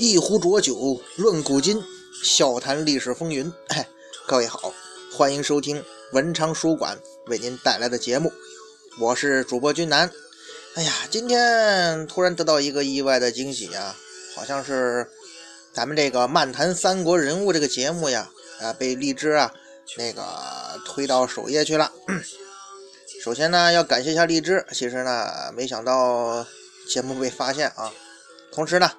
一壶浊酒论古今，笑谈历史风云。哎，各位好，欢迎收听文昌书馆为您带来的节目，我是主播君南。哎呀，今天突然得到一个意外的惊喜啊，好像是咱们这个漫谈三国人物这个节目呀，啊，被荔枝啊那个推到首页去了。首先呢，要感谢一下荔枝。其实呢，没想到节目被发现啊。同时呢，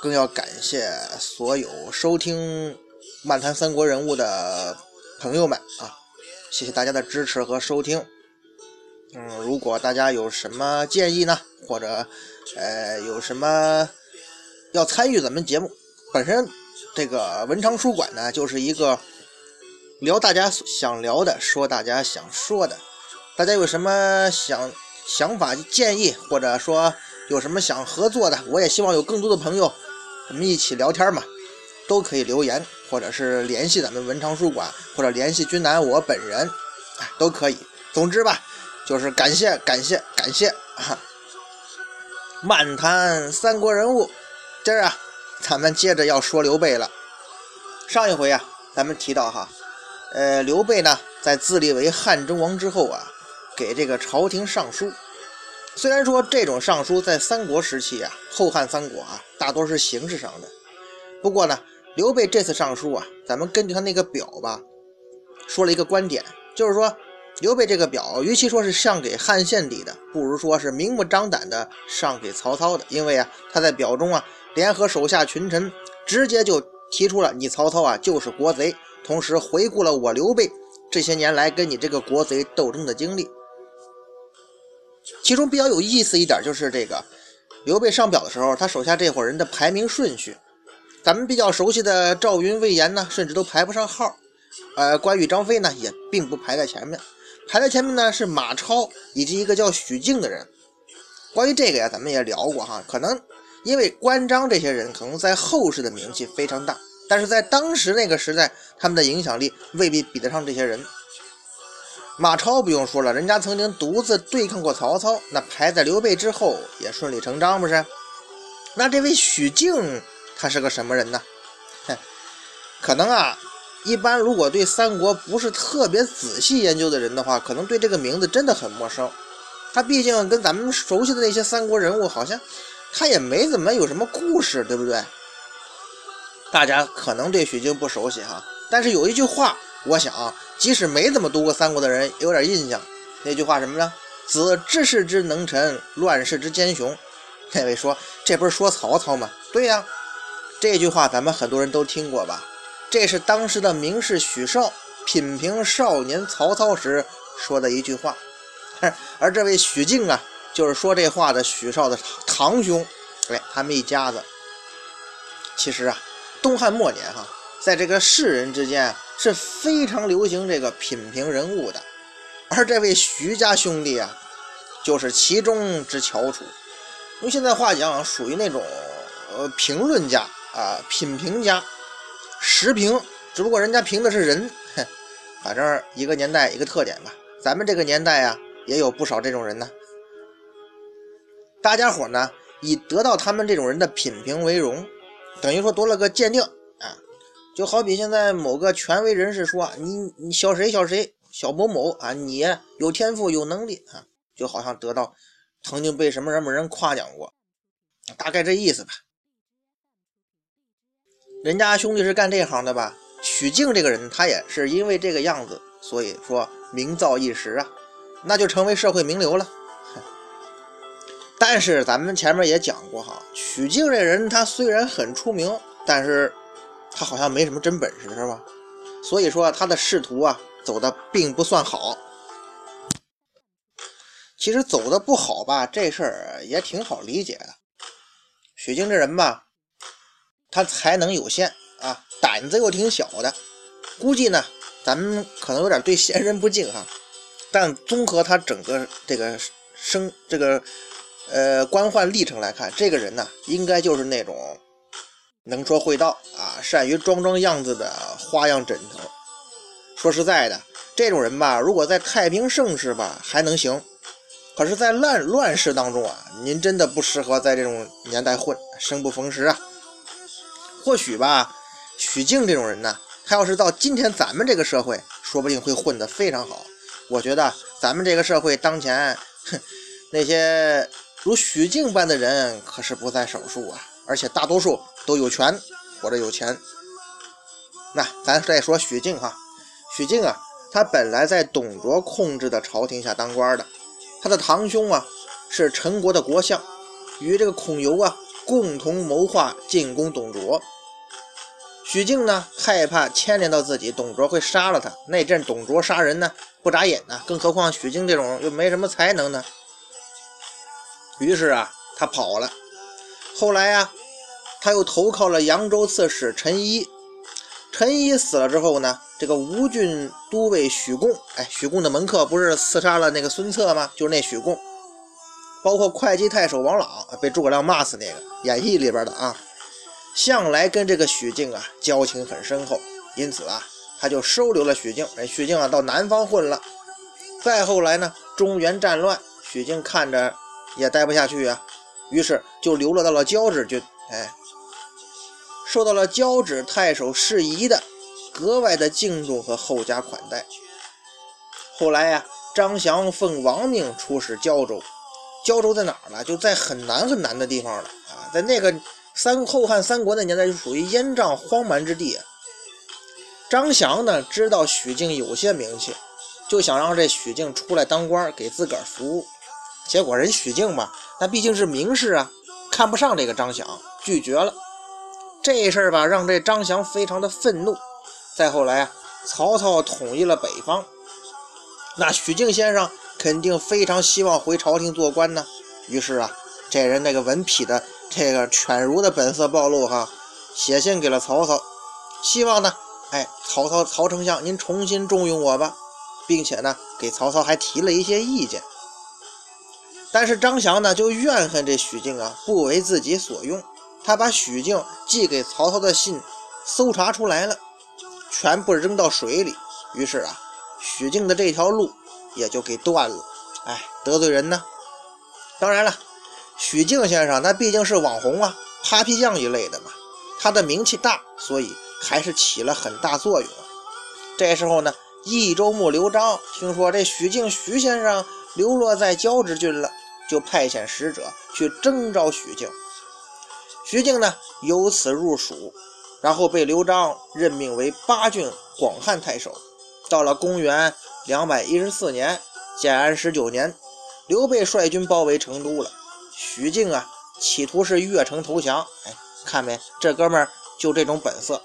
更要感谢所有收听《漫谈三国人物》的朋友们啊！谢谢大家的支持和收听。嗯，如果大家有什么建议呢，或者呃有什么要参与咱们节目，本身这个文昌书馆呢，就是一个聊大家想聊的，说大家想说的。大家有什么想想法建议，或者说有什么想合作的，我也希望有更多的朋友，咱们一起聊天嘛，都可以留言，或者是联系咱们文昌书馆，或者联系君南我本人，哎，都可以。总之吧，就是感谢感谢感谢啊！漫谈三国人物，今儿啊，咱们接着要说刘备了。上一回啊，咱们提到哈，呃，刘备呢，在自立为汉中王之后啊。给这个朝廷上书，虽然说这种上书在三国时期啊，后汉三国啊，大多是形式上的。不过呢，刘备这次上书啊，咱们根据他那个表吧，说了一个观点，就是说刘备这个表，与其说是上给汉献帝的，不如说是明目张胆的上给曹操的。因为啊，他在表中啊，联合手下群臣，直接就提出了你曹操啊就是国贼，同时回顾了我刘备这些年来跟你这个国贼斗争的经历。其中比较有意思一点就是这个刘备上表的时候，他手下这伙人的排名顺序，咱们比较熟悉的赵云、魏延呢，甚至都排不上号。呃，关羽、张飞呢，也并不排在前面。排在前面呢是马超以及一个叫许靖的人。关于这个呀，咱们也聊过哈。可能因为关张这些人可能在后世的名气非常大，但是在当时那个时代，他们的影响力未必比得上这些人。马超不用说了，人家曾经独自对抗过曹操，那排在刘备之后也顺理成章，不是？那这位许靖他是个什么人呢？哼，可能啊，一般如果对三国不是特别仔细研究的人的话，可能对这个名字真的很陌生。他毕竟跟咱们熟悉的那些三国人物好像，他也没怎么有什么故事，对不对？大家可能对许靖不熟悉哈，但是有一句话。我想，即使没怎么读过三国的人，有点印象。那句话什么呢？“子治世之能臣，乱世之奸雄。”那位说，这不是说曹操吗？对呀，这句话咱们很多人都听过吧？这是当时的名士许绍品评少年曹操时说的一句话。而这位许靖啊，就是说这话的许绍的堂兄。哎，他们一家子。其实啊，东汉末年哈。在这个世人之间是非常流行这个品评人物的，而这位徐家兄弟啊，就是其中之翘楚。用现在话讲，属于那种呃评论家啊，品评家，时评。只不过人家评的是人，哼，反正一个年代一个特点吧。咱们这个年代啊，也有不少这种人呢。大家伙呢，以得到他们这种人的品评为荣，等于说多了个鉴定。就好比现在某个权威人士说你你小谁小谁小某某啊，你有天赋有能力啊，就好像得到曾经被什么什么人夸奖过，大概这意思吧。人家兄弟是干这行的吧？许靖这个人，他也是因为这个样子，所以说名噪一时啊，那就成为社会名流了。但是咱们前面也讲过哈，许靖这人他虽然很出名，但是。他好像没什么真本事，是吧？所以说他的仕途啊走的并不算好。其实走的不好吧，这事儿也挺好理解的。许靖这人吧，他才能有限啊，胆子又挺小的。估计呢，咱们可能有点对贤人不敬哈。但综合他整个这个生这个呃官宦历程来看，这个人呢，应该就是那种。能说会道啊，善于装装样子的花样枕头。说实在的，这种人吧，如果在太平盛世吧还能行，可是，在乱乱世当中啊，您真的不适合在这种年代混，生不逢时啊。或许吧，许静这种人呢，他要是到今天咱们这个社会，说不定会混得非常好。我觉得咱们这个社会当前，哼，那些如许静般的人可是不在少数啊，而且大多数都有权或者有钱。那咱再说许靖哈，许靖啊，他本来在董卓控制的朝廷下当官的，他的堂兄啊是陈国的国相，与这个孔游啊共同谋划进攻董卓。许靖呢害怕牵连到自己，董卓会杀了他。那阵董卓杀人呢不眨眼呢，更何况许靖这种又没什么才能呢。于是啊，他跑了。后来呀，他又投靠了扬州刺史陈一。陈一死了之后呢，这个吴郡都尉许贡，哎，许贡的门客不是刺杀了那个孙策吗？就是那许贡，包括会稽太守王朗被诸葛亮骂死那个，演义里边的啊，向来跟这个许靖啊交情很深厚，因此啊，他就收留了许靖。哎，许靖啊到南方混了。再后来呢，中原战乱，许靖看着也待不下去啊，于是就流落到了交趾郡，哎。受到了交趾太守适宜的格外的敬重和厚加款待。后来呀，张翔奉王命出使胶州。胶州在哪儿呢？就在很南很南的地方了啊，在那个三后汉三国那年代，就属于燕瘴荒蛮之地。张翔呢，知道许靖有些名气，就想让这许靖出来当官，给自个儿服务。结果人许靖吧，那毕竟是名士啊，看不上这个张翔，拒绝了。这事儿吧，让这张翔非常的愤怒。再后来啊，曹操统一了北方，那许靖先生肯定非常希望回朝廷做官呢。于是啊，这人那个文痞的这个犬儒的本色暴露哈，写信给了曹操，希望呢，哎，曹操曹丞相您重新重用我吧，并且呢，给曹操还提了一些意见。但是张翔呢，就怨恨这许靖啊，不为自己所用。他把许靖寄给曹操的信搜查出来了，全部扔到水里。于是啊，许靖的这条路也就给断了。哎，得罪人呢。当然了，许靖先生那毕竟是网红啊，Papi 酱一类的嘛，他的名气大，所以还是起了很大作用。这时候呢，益州牧刘璋听说这许靖徐先生流落在交趾郡了，就派遣使者去征召许靖。徐靖呢，由此入蜀，然后被刘璋任命为八郡广汉太守。到了公元两百一十四年，建安十九年，刘备率军包围成都了。徐靖啊，企图是越城投降。哎，看没，这哥们儿就这种本色。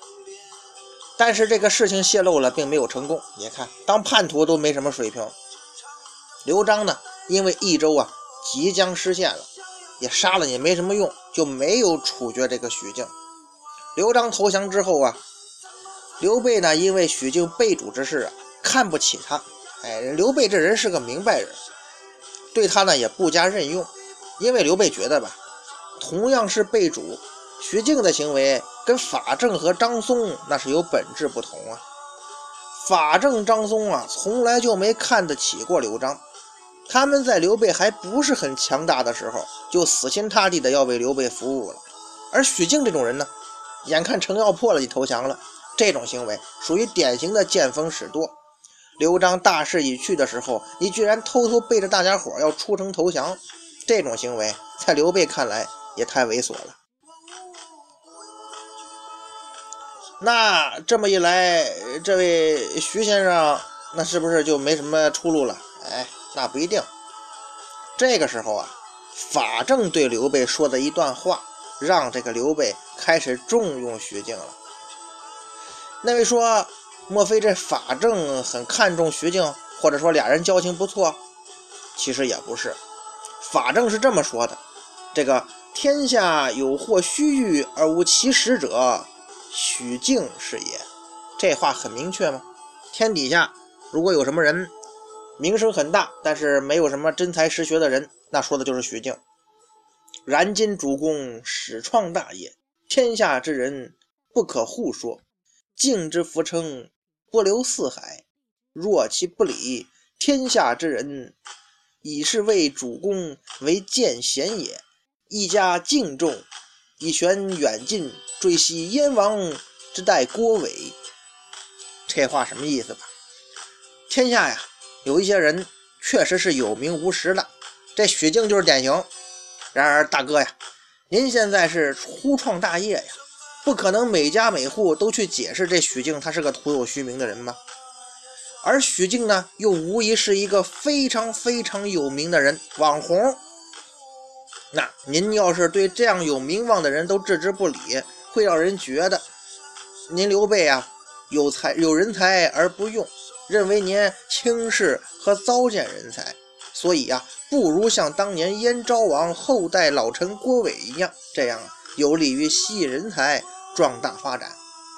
但是这个事情泄露了，并没有成功。你看，当叛徒都没什么水平。刘璋呢，因为益州啊即将失陷了。也杀了你没什么用，就没有处决这个许靖。刘璋投降之后啊，刘备呢，因为许靖被主之事啊，看不起他。哎，刘备这人是个明白人，对他呢也不加任用。因为刘备觉得吧，同样是被主，许靖的行为跟法正和张松那是有本质不同啊。法正、张松啊，从来就没看得起过刘璋。他们在刘备还不是很强大的时候，就死心塌地的要为刘备服务了。而许靖这种人呢，眼看城要破了就投降了，这种行为属于典型的见风使舵。刘璋大势已去的时候，你居然偷偷背着大家伙要出城投降，这种行为在刘备看来也太猥琐了。那这么一来，这位徐先生那是不是就没什么出路了？哎。那不一定。这个时候啊，法正对刘备说的一段话，让这个刘备开始重用徐靖了。那位说，莫非这法正很看重徐靖，或者说俩人交情不错？其实也不是。法正是这么说的：“这个天下有或须臾而无其实者，许靖是也。”这话很明确吗？天底下如果有什么人？名声很大，但是没有什么真才实学的人，那说的就是许靖。然今主公始创大业，天下之人不可互说。靖之福称不流四海，若其不理，天下之人以是为主公为见贤也。一家敬重，以悬远近，追系燕王之代郭伟。这话什么意思吧？天下呀，有一些人确实是有名无实的，这许靖就是典型。然而大哥呀，您现在是初创大业呀，不可能每家每户都去解释这许靖他是个徒有虚名的人吧？而许靖呢，又无疑是一个非常非常有名的人，网红。那您要是对这样有名望的人都置之不理，会让人觉得您刘备啊。有才有人才而不用，认为您轻视和糟践人才，所以呀，不如像当年燕昭王后代老臣郭伟一样，这样啊，有利于吸引人才，壮大发展。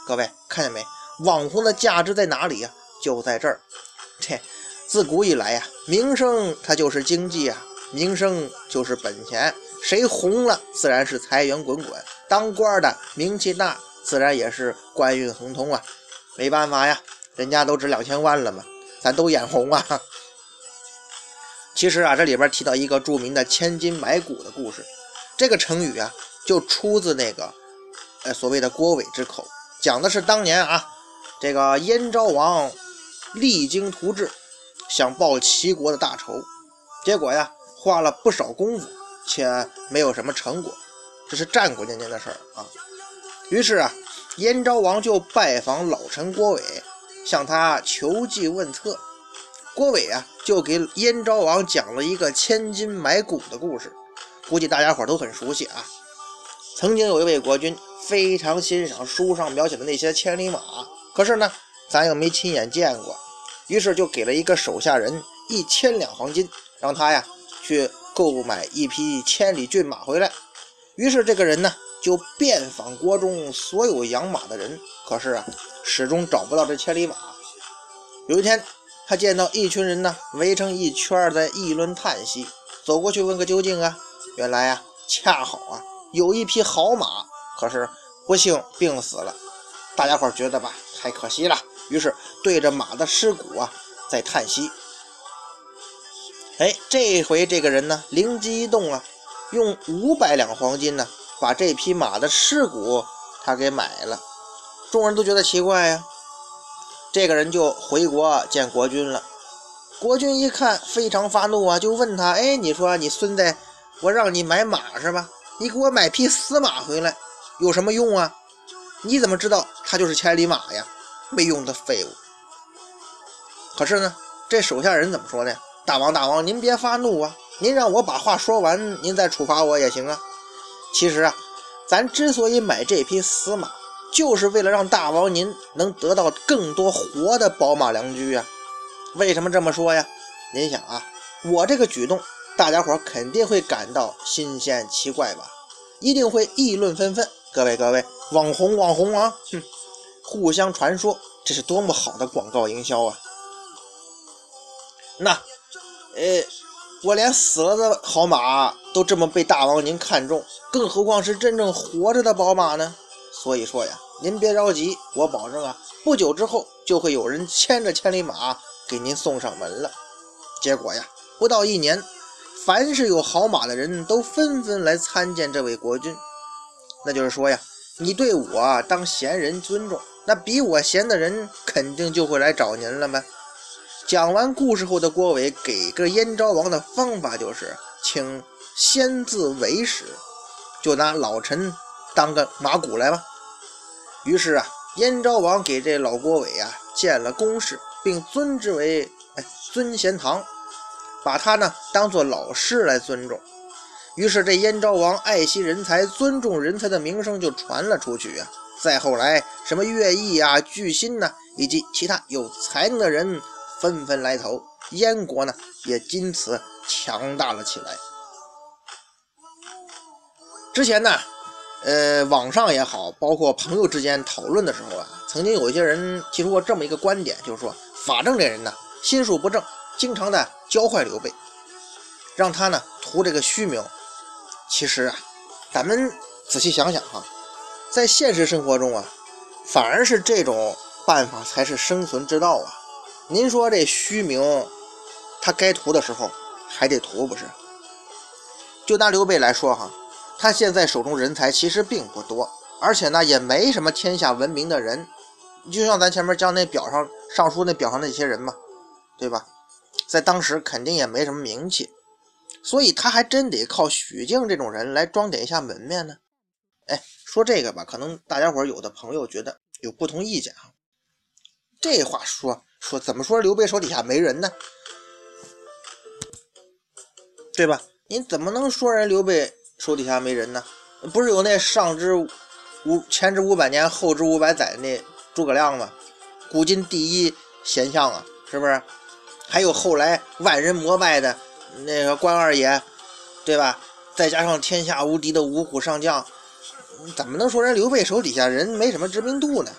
各位看见没？网红的价值在哪里呀？就在这儿。切，自古以来呀，名声它就是经济啊，名声就是本钱。谁红了，自然是财源滚滚。当官的名气大，自然也是官运亨通啊。没办法呀，人家都值两千万了嘛，咱都眼红啊。其实啊，这里边提到一个著名的“千金买骨”的故事，这个成语啊，就出自那个呃所谓的郭伟之口，讲的是当年啊，这个燕昭王励精图治，想报齐国的大仇，结果呀，花了不少功夫，且没有什么成果，这是战国年间的事儿啊。于是啊。燕昭王就拜访老臣郭伟，向他求计问策。郭伟啊，就给燕昭王讲了一个千金买骨的故事，估计大家伙都很熟悉啊。曾经有一位国君非常欣赏书上描写的那些千里马，可是呢，咱又没亲眼见过，于是就给了一个手下人一千两黄金，让他呀去购买一匹千里骏马回来。于是这个人呢。就遍访国中所有养马的人，可是啊，始终找不到这千里马。有一天，他见到一群人呢，围成一圈在议论叹息，走过去问个究竟啊。原来啊，恰好啊，有一匹好马，可是不幸病死了。大家伙觉得吧，太可惜了，于是对着马的尸骨啊，在叹息。哎，这回这个人呢，灵机一动啊，用五百两黄金呢。把这匹马的尸骨他给买了，众人都觉得奇怪呀。这个人就回国见国君了。国君一看非常发怒啊，就问他：“哎，你说你孙子，我让你买马是吧？你给我买匹死马回来有什么用啊？你怎么知道他就是千里马呀？没用的废物！”可是呢，这手下人怎么说的？大王大王，您别发怒啊，您让我把话说完，您再处罚我也行啊。其实啊，咱之所以买这匹死马，就是为了让大王您能得到更多活的宝马良驹啊。为什么这么说呀？您想啊，我这个举动，大家伙肯定会感到新鲜奇怪吧？一定会议论纷纷。各位各位，网红网红啊，哼，互相传说，这是多么好的广告营销啊！那，呃。我连死了的好马都这么被大王您看中，更何况是真正活着的宝马呢？所以说呀，您别着急，我保证啊，不久之后就会有人牵着千里马给您送上门了。结果呀，不到一年，凡是有好马的人都纷纷来参见这位国君。那就是说呀，你对我当贤人尊重，那比我贤的人肯定就会来找您了呗。讲完故事后的郭伟给个燕昭王的方法就是，请先自为使，就拿老臣当个马骨来吧。于是啊，燕昭王给这老郭伟啊建了宫室，并尊之为哎尊贤堂，把他呢当做老师来尊重。于是这燕昭王爱惜人才、尊重人才的名声就传了出去啊。再后来，什么乐毅啊、巨心呐，以及其他有才能的人。纷纷来投，燕国呢也因此强大了起来。之前呢，呃，网上也好，包括朋友之间讨论的时候啊，曾经有一些人提出过这么一个观点，就是说法正这人呢心术不正，经常的教坏刘备，让他呢图这个虚名。其实啊，咱们仔细想想哈，在现实生活中啊，反而是这种办法才是生存之道啊。您说这虚名，他该图的时候还得图，不是？就拿刘备来说哈，他现在手中人才其实并不多，而且呢也没什么天下闻名的人，就像咱前面讲那表上尚书那表上那些人嘛，对吧？在当时肯定也没什么名气，所以他还真得靠许靖这种人来装点一下门面呢。哎，说这个吧，可能大家伙有的朋友觉得有不同意见啊。这话说说怎么说刘备手底下没人呢？对吧？你怎么能说人刘备手底下没人呢？不是有那上之五前之五百年，后之五百载那诸葛亮吗？古今第一贤相啊，是不是？还有后来万人膜拜的那个关二爷，对吧？再加上天下无敌的五虎上将，怎么能说人刘备手底下人没什么知名度呢？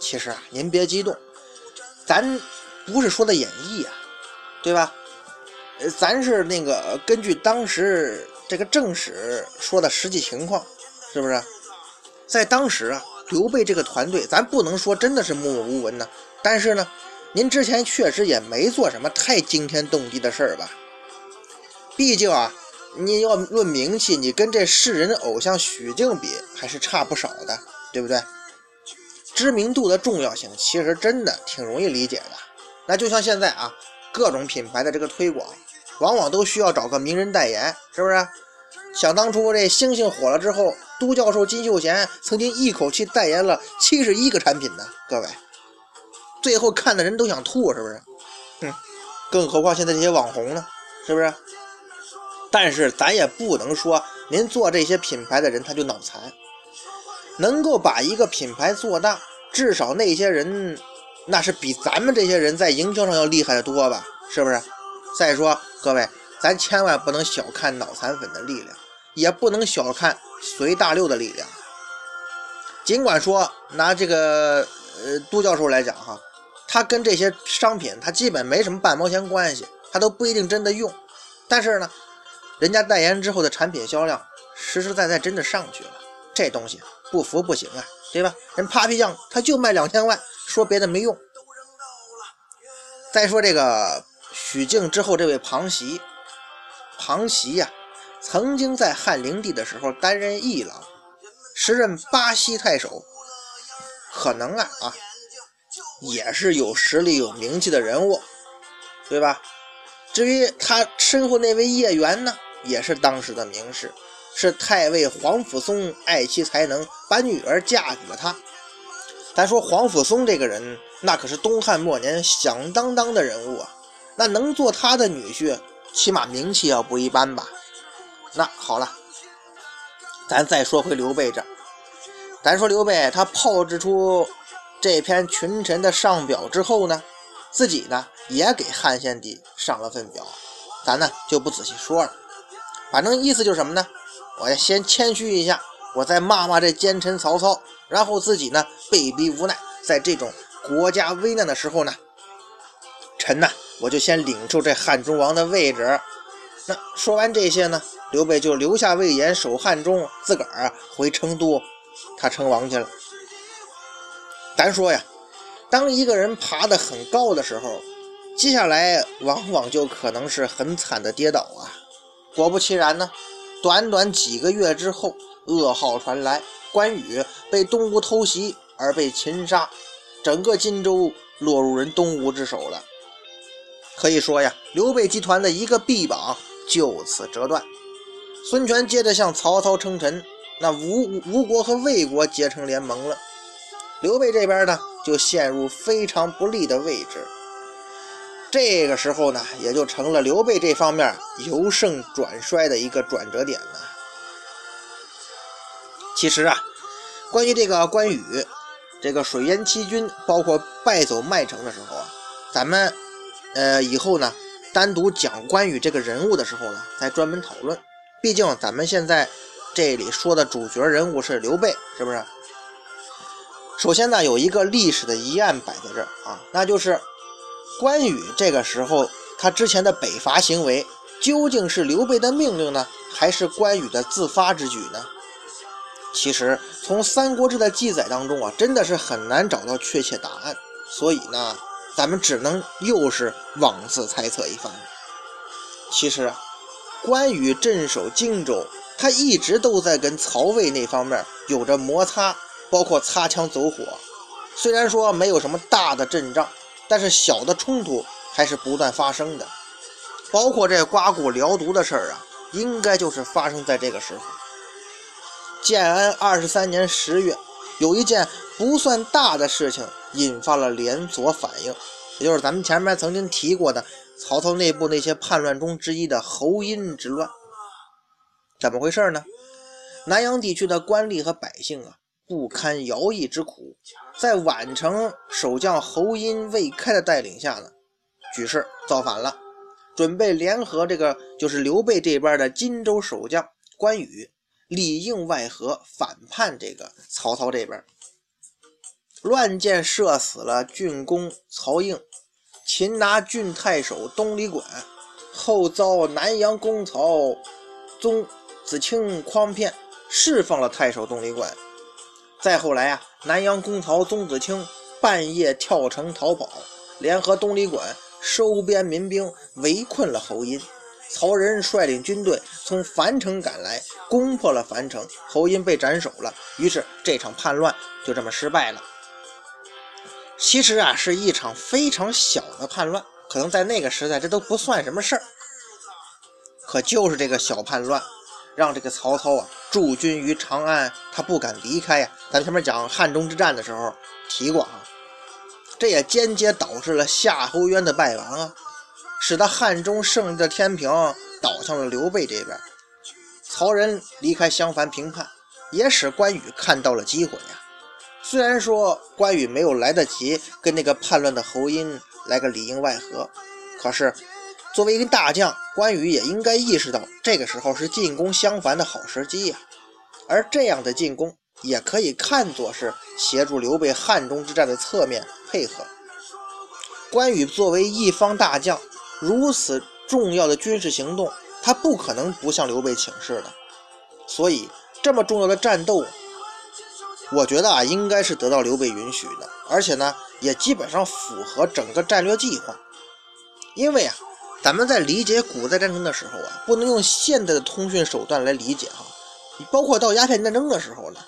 其实啊，您别激动，咱不是说的演绎啊，对吧？呃，咱是那个根据当时这个正史说的实际情况，是不是？在当时啊，刘备这个团队，咱不能说真的是默默无闻呢。但是呢，您之前确实也没做什么太惊天动地的事儿吧？毕竟啊，你要论名气，你跟这世人的偶像许靖比，还是差不少的，对不对？知名度的重要性其实真的挺容易理解的。那就像现在啊，各种品牌的这个推广，往往都需要找个名人代言，是不是？想当初这星星火了之后，都教授金秀贤曾经一口气代言了七十一个产品呢。各位，最后看的人都想吐，是不是？哼，更何况现在这些网红呢，是不是？但是咱也不能说您做这些品牌的人他就脑残。能够把一个品牌做大，至少那些人那是比咱们这些人在营销上要厉害的多吧？是不是？再说各位，咱千万不能小看脑残粉的力量，也不能小看随大溜的力量。尽管说拿这个呃杜教授来讲哈，他跟这些商品他基本没什么半毛钱关系，他都不一定真的用。但是呢，人家代言之后的产品销量实实在在真的上去了，这东西。不服不行啊，对吧？人 Papi 酱他就卖两千万，说别的没用。再说这个许靖之后，这位庞袭，庞袭呀，曾经在汉灵帝的时候担任议郎，时任巴西太守，可能啊啊，也是有实力、有名气的人物，对吧？至于他身后那位叶元呢，也是当时的名士。是太尉黄甫松爱其才能，把女儿嫁给了他。咱说黄甫松这个人，那可是东汉末年响当当的人物啊。那能做他的女婿，起码名气要不一般吧？那好了，咱再说回刘备这儿。咱说刘备他炮制出这篇群臣的上表之后呢，自己呢也给汉献帝上了份表。咱呢就不仔细说了，反正意思就是什么呢？我要先谦虚一下，我再骂骂这奸臣曹操，然后自己呢被逼无奈，在这种国家危难的时候呢，臣呢我就先领受这汉中王的位置。那说完这些呢，刘备就留下魏延守汉中，自个儿回成都，他称王去了。咱说呀，当一个人爬得很高的时候，接下来往往就可能是很惨的跌倒啊。果不其然呢。短短几个月之后，噩耗传来，关羽被东吴偷袭而被擒杀，整个荆州落入人东吴之手了。可以说呀，刘备集团的一个臂膀就此折断。孙权接着向曹操称臣，那吴吴国和魏国结成联盟了。刘备这边呢，就陷入非常不利的位置。这个时候呢，也就成了刘备这方面由盛转衰的一个转折点了。其实啊，关于这个关羽，这个水淹七军，包括败走麦城的时候啊，咱们呃以后呢单独讲关羽这个人物的时候呢，再专门讨论。毕竟咱们现在这里说的主角人物是刘备，是不是？首先呢，有一个历史的疑案摆在这儿啊，那就是。关羽这个时候，他之前的北伐行为究竟是刘备的命令呢，还是关羽的自发之举呢？其实从《三国志》的记载当中啊，真的是很难找到确切答案，所以呢，咱们只能又是妄自猜测一番。其实啊，关羽镇守荆州，他一直都在跟曹魏那方面有着摩擦，包括擦枪走火。虽然说没有什么大的阵仗，但是小的冲突还是不断发生的。包括这刮骨疗毒的事儿啊，应该就是发生在这个时候。建安二十三年十月，有一件不算大的事情引发了连锁反应，也就是咱们前面曾经提过的曹操内部那些叛乱中之一的侯音之乱。怎么回事呢？南阳地区的官吏和百姓啊，不堪徭役之苦，在宛城守将侯殷、魏开的带领下呢，举事造反了，准备联合这个就是刘备这边的荆州守将关羽。里应外合，反叛这个曹操这边，乱箭射死了郡公曹应，擒拿郡太守东李管，后遭南阳公曹宗子清诓骗，释放了太守东李管。再后来啊，南阳公曹宗子清半夜跳城逃跑，联合东李管收编民兵，围困了侯音。曹仁率领军队从樊城赶来，攻破了樊城，侯音被斩首了。于是这场叛乱就这么失败了。其实啊，是一场非常小的叛乱，可能在那个时代这都不算什么事儿。可就是这个小叛乱，让这个曹操啊驻军于长安，他不敢离开呀。咱前面讲汉中之战的时候提过啊，这也间接导致了夏侯渊的败亡啊。使得汉中胜利的天平倒向了刘备这边，曹仁离开襄樊平叛，也使关羽看到了机会呀。虽然说关羽没有来得及跟那个叛乱的侯音来个里应外合，可是作为一个大将，关羽也应该意识到这个时候是进攻襄樊的好时机呀。而这样的进攻也可以看作是协助刘备汉中之战的侧面配合。关羽作为一方大将。如此重要的军事行动，他不可能不向刘备请示的。所以，这么重要的战斗，我觉得啊，应该是得到刘备允许的。而且呢，也基本上符合整个战略计划。因为啊，咱们在理解古代战争的时候啊，不能用现代的通讯手段来理解哈。你包括到鸦片战争的时候呢，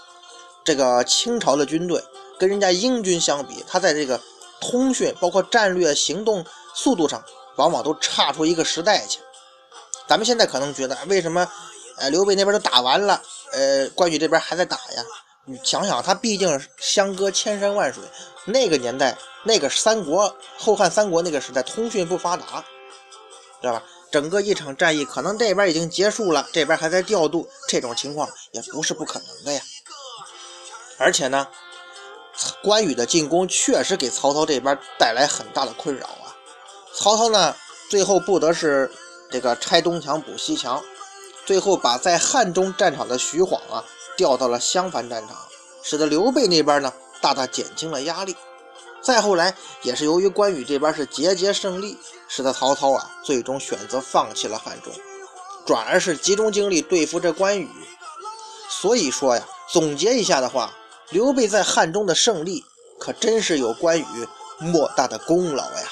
这个清朝的军队跟人家英军相比，他在这个通讯包括战略行动速度上。往往都差出一个时代去。咱们现在可能觉得，为什么，呃，刘备那边都打完了，呃，关羽这边还在打呀？你想想，他毕竟相隔千山万水，那个年代，那个三国后汉三国那个时代，通讯不发达，知道吧？整个一场战役可能这边已经结束了，这边还在调度，这种情况也不是不可能的呀。而且呢，关羽的进攻确实给曹操这边带来很大的困扰啊。曹操呢，最后不得是这个拆东墙补西墙，最后把在汉中战场的徐晃啊调到了襄樊战场，使得刘备那边呢大大减轻了压力。再后来也是由于关羽这边是节节胜利，使得曹操啊最终选择放弃了汉中，转而是集中精力对付这关羽。所以说呀，总结一下的话，刘备在汉中的胜利可真是有关羽莫大的功劳呀。